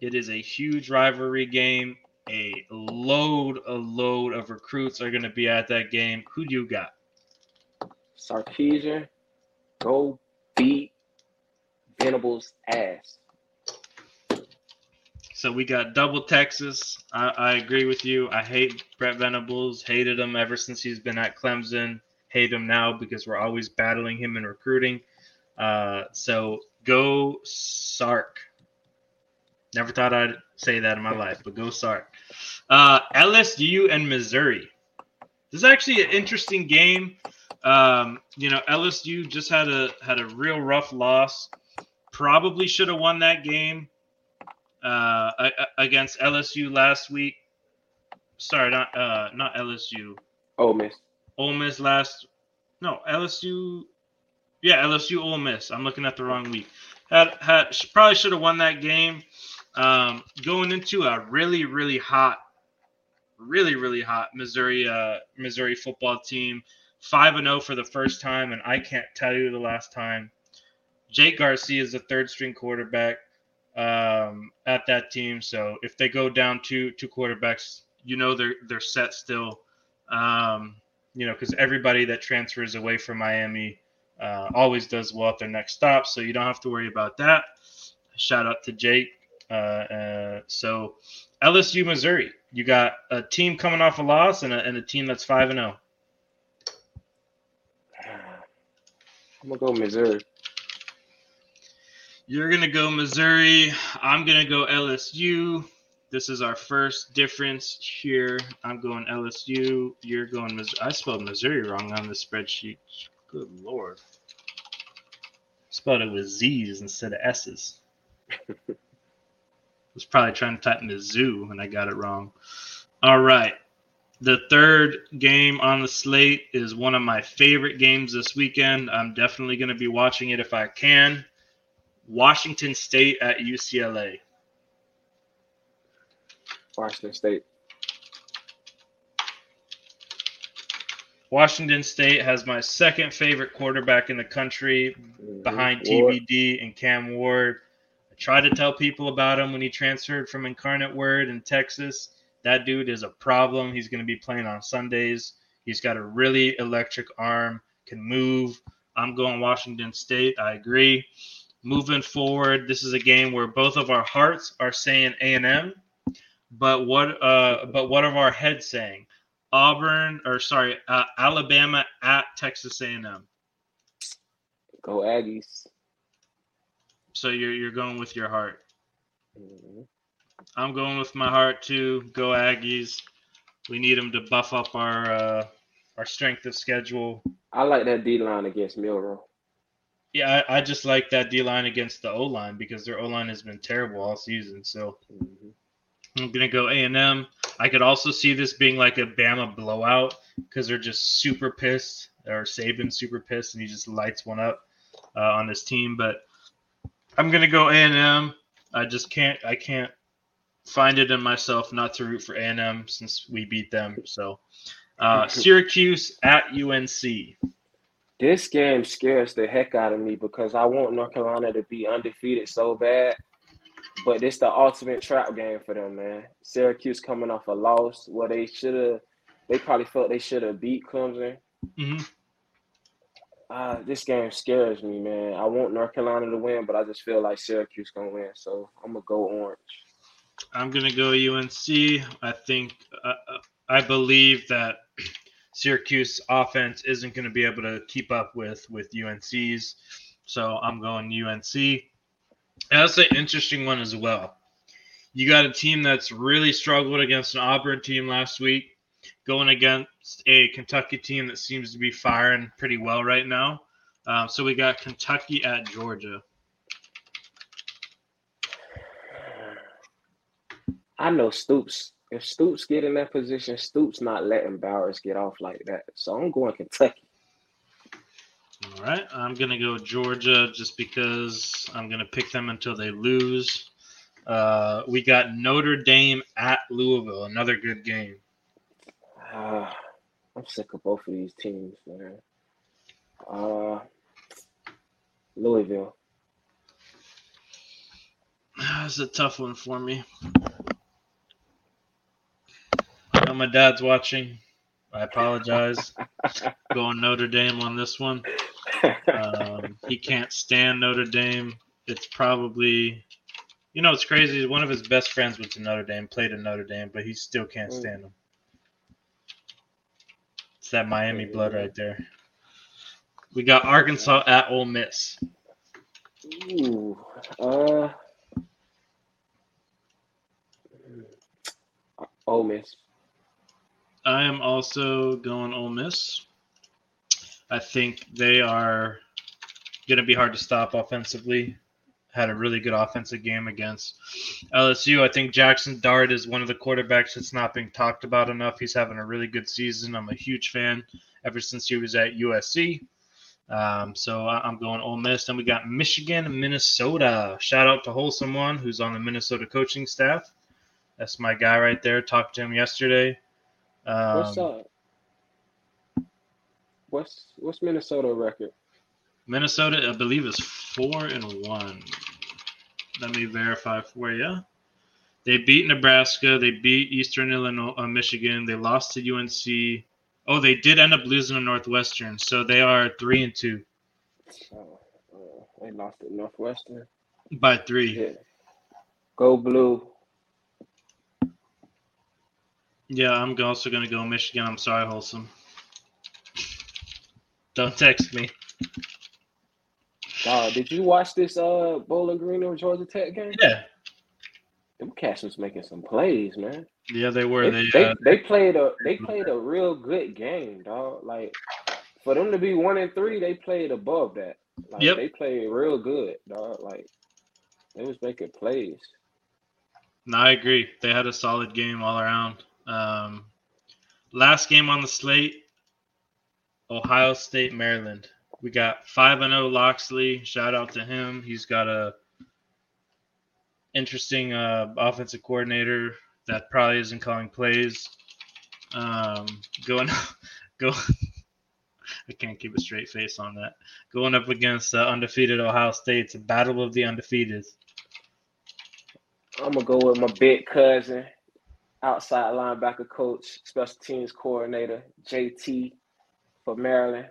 It is a huge rivalry game. A load, a load of recruits are going to be at that game. Who do you got? Sarkisian, go beat Venables' ass. So we got double Texas. I, I agree with you. I hate Brent Venables. Hated him ever since he's been at Clemson. Hate him now because we're always battling him in recruiting. Uh, so go Sark. Never thought I'd say that in my life, but go Sark. Uh, LSU and Missouri. This is actually an interesting game. Um, you know, LSU just had a had a real rough loss. Probably should have won that game uh, against LSU last week. Sorry, not uh, not LSU. Oh, miss. Ole Miss last. No, LSU. Yeah, LSU Ole Miss. I'm looking at the wrong week. Had had probably should have won that game. Um, going into a really really hot, really really hot Missouri uh, Missouri football team, five and zero for the first time, and I can't tell you the last time. Jake Garcia is the third string quarterback um, at that team. So if they go down two two quarterbacks, you know they're they're set still. Um, you know, because everybody that transfers away from Miami uh, always does well at their next stop, so you don't have to worry about that. Shout out to Jake. Uh, uh, so LSU, Missouri, you got a team coming off a loss and a, and a team that's five and oh. zero. I'm gonna go Missouri. You're gonna go Missouri. I'm gonna go LSU. This is our first difference here. I'm going LSU. You're going Missouri. I spelled Missouri wrong on the spreadsheet. Good lord. Spelled it with Z's instead of S's. I was probably trying to type Mizzou and I got it wrong. All right. The third game on the slate is one of my favorite games this weekend. I'm definitely going to be watching it if I can. Washington State at UCLA. Washington State. Washington State has my second favorite quarterback in the country Mhm. behind TVD and Cam Ward. I tried to tell people about him when he transferred from Incarnate Word in Texas. That dude is a problem. He's going to be playing on Sundays. He's got a really electric arm, can move. I'm going Washington State. I agree. Moving forward, this is a game where both of our hearts are saying A&M, but what uh but what are our heads saying? Auburn or sorry, uh, Alabama at Texas A&M. Go Aggies. So you're you're going with your heart. Mhm. I'm going with my heart too. Go Aggies. We need them to buff up our uh, our strength of schedule. I like that D line against Milroe. Yeah, I, I just like that D line against the O line because their O line has been terrible all season. So Mhm. I'm gonna go A and M. I could also see this being like a Bama blowout because they're just super pissed, or Saban super pissed, and he just lights one up uh, on his team. But I'm gonna go A and M. I just can't. I can't find it in myself not to root for A and M since we beat them. So uh, Syracuse at UNC. This game scares the heck out of me because I want North Carolina to be undefeated so bad. But it's the ultimate trap game for them, man. Syracuse coming off a loss where they should have, they probably felt they should have beat Clemson. hmm Uh, this game scares me, man. I want North Carolina to win, but I just feel like Syracuse gonna win. So I'm gonna go orange. I'm gonna go UNC. I think uh, uh, I believe that Syracuse offense isn't going to be able to keep up with with UNC's, so I'm going UNC. And that's an interesting one as well. You got a team that's really struggled against an Auburn team last week, going against a Kentucky team that seems to be firing pretty well right now. Um, so we got Kentucky at Georgia. I know Stoops if Stoops get in that position, Stoops not letting Bowers get off like that. So I'm going Kentucky. All right, I'm gonna go Georgia just because I'm gonna pick them until they lose. Uh, we got Notre Dame at Louisville, another good game. Uh, I'm sick of both of these teams, man. Uh, Louisville. That's a tough one for me. Know my dad's watching. I apologize. Going Notre Dame on this one. Um, he can't stand Notre Dame. It's probably, you know, it's crazy. One of his best friends went to Notre Dame, played in Notre Dame, but he still can't stand them. It's that Miami blood right there. We got Arkansas at Ole Miss. Ooh, uh, Ole Miss. I am also going Ole Miss. I think they are going to be hard to stop offensively. Had a really good offensive game against LSU. I think Jackson Dart is one of the quarterbacks that's not being talked about enough. He's having a really good season. I'm a huge fan ever since he was at USC. Um, so I'm going Ole Miss. Then we got Michigan Minnesota. Shout out to Wholesome One, who's on the Minnesota coaching staff. That's my guy right there. Talked to him yesterday. Um, What's up? What's what's Minnesota record? Minnesota, I believe, is four and one. Let me verify for you. They beat Nebraska. They beat Eastern Illinois, uh, Michigan. They lost to UNC. Oh, they did end up losing to Northwestern, so they are three and two Oh, uh, they lost at Northwestern. by three. Yeah. Go blue. Yeah, I'm also gonna go Michigan. I'm sorry, wholesome. Don't text me. Dog, did you watch this uh Bowling Green or Georgia Tech game? Yeah, Them cats was making some plays, man. yeah, they were. They, They, they, uh, they played a they played a real good game, dog. Like for them to be one and three, they played above that. Like Yep. they played real good, dog. Like they was making plays. No, I agree. They had a solid game all around. Um, last game on the slate, Ohio State, Maryland. We got five and zero Locksley. Shout out to him. He's got a interesting uh, offensive coordinator that probably isn't calling plays. Um, going, go. I can't keep a straight face on that. Going up against uh, undefeated Ohio State. It's a battle of the undefeated. I'm gonna go with my big cousin, outside linebacker coach, special teams coordinator, JT for Maryland.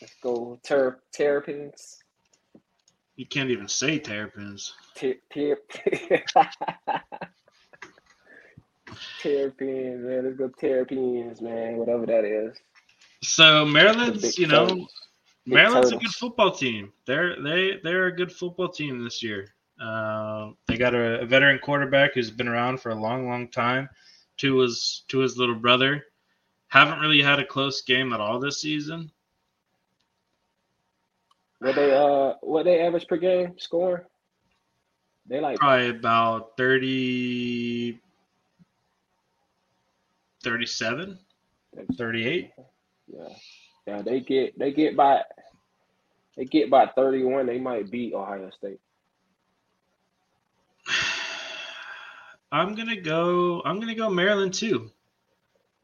Let's go Ter- Terrapins. You can't even say terrapins. Ter- ter- Terrapins, man. Let's go Terrapins, man. Whatever that is. So Maryland's, you know, Maryland's a good football team. They're they they're a good football team this year. Uh, they got a, a veteran quarterback who's been around for a long, long time. To his to his little brother, haven't really had a close game at all this season. What they uh what they average per game score? They like Probably about 30, 37, 38. yeah. Yeah, they get they get by they get by 31, they might beat Ohio State. I'm gonna go. I'm gonna go Maryland too.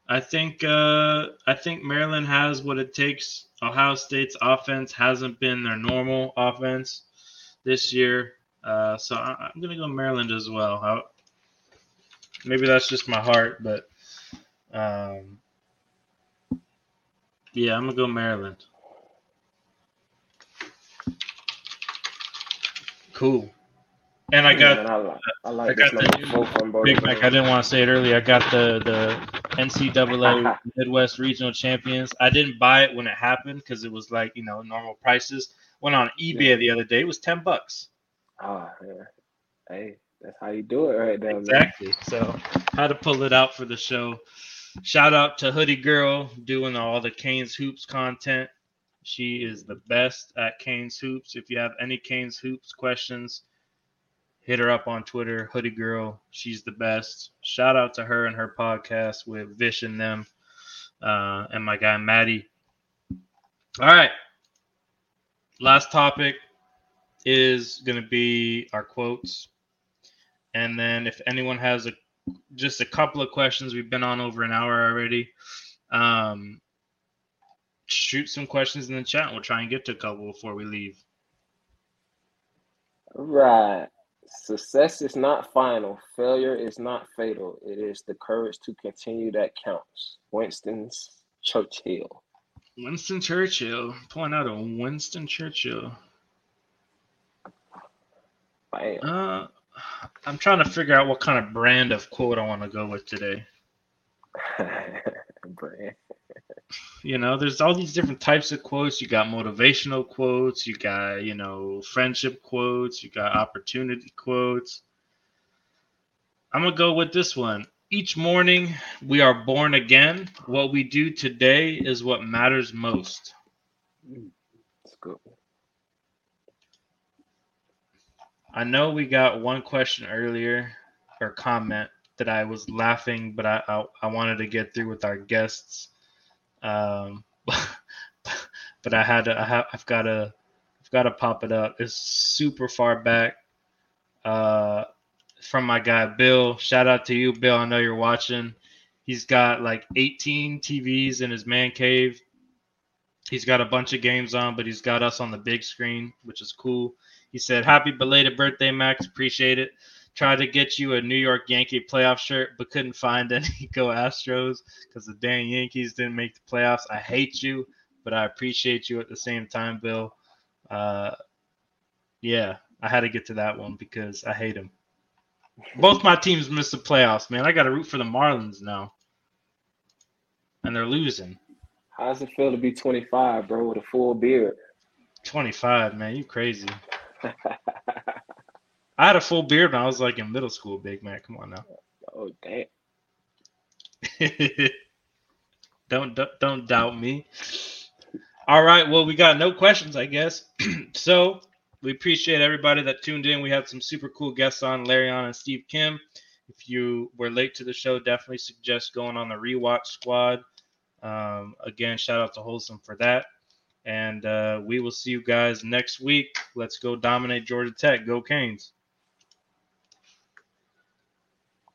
I think. Uh, I think Maryland has what it takes. Ohio State's offense hasn't been their normal offense this year, uh, so I, I'm gonna go Maryland as well. I, maybe that's just my heart, but um, yeah, I'm gonna go Maryland. Cool. And I got Man, I like I I got the Big Mac, I didn't want to say it earlier. I got the the NCAA Midwest Regional Champions. I didn't buy it when it happened because it was like you know normal prices. Went on eBay Yeah. the other day. It was ten bucks. Ah, yeah. Hey, that's how you do it right there, man. Exactly. So how to pull it out for the show. Shout out to Hoodie Girl doing all the Canes Hoops content. She is the best at Canes Hoops. If you have any Canes Hoops questions, hit her up on Twitter, Hoodie Girl. She's the best. Shout out to her and her podcast with Vish and them, uh, and my guy Maddie. All right. Last topic is going to be our quotes. And then if anyone has a just a couple of questions, we've been on over an hour already. Um, shoot some questions in the chat. We'll try and get to a couple before we leave. Right. Success is not final. Failure is not fatal. It is the courage to continue that counts. Winston's Churchill. Winston Churchill. Point out a Winston Churchill. Bam. Uh, I'm trying to figure out what kind of brand of quote I want to go with today. Brand. You know, there's all these different types of quotes. You got motivational quotes, you got, you know, friendship quotes, you got opportunity quotes. I'm going to go with this one. Each morning we are born again. What we do today is what matters most. It's good. I know we got one question earlier or comment that I was laughing, but I I, I wanted to get through with our guests. Um, but I had to I have I've got to I've got to pop it up. It's super far back. Uh, from my guy Bill. Shout out to you, Bill. I know you're watching. He's got like 18 TVs in his man cave. He's got a bunch of games on, but he's got us on the big screen, which is cool. He said, Happy belated birthday, Max. Appreciate it. Tried to get you a New York Yankee playoff shirt, but couldn't find any. Go Astros because the dang Yankees didn't make the playoffs. I hate you, but I appreciate you at the same time, Bill. Uh, yeah, I had to get to that one because I hate him. Both my teams missed the playoffs, man. I got to root for the Marlins now. And they're losing. How does it feel to be 25, bro, with a full beard? 25, man. You crazy. I had a full beard when I was like in middle school, big man. Come on now. oh, damn. don't, don't don't doubt me. All right, well, we got no questions, I guess. so we appreciate everybody that tuned in. We had some super cool guests on, Larry on and Steve Kim. If you were late to the show, definitely suggest going on the rewatch squad. Um, again, shout out to Wholesome for that. And uh, we will see you guys next week. Let's go dominate Georgia Tech. Go Canes.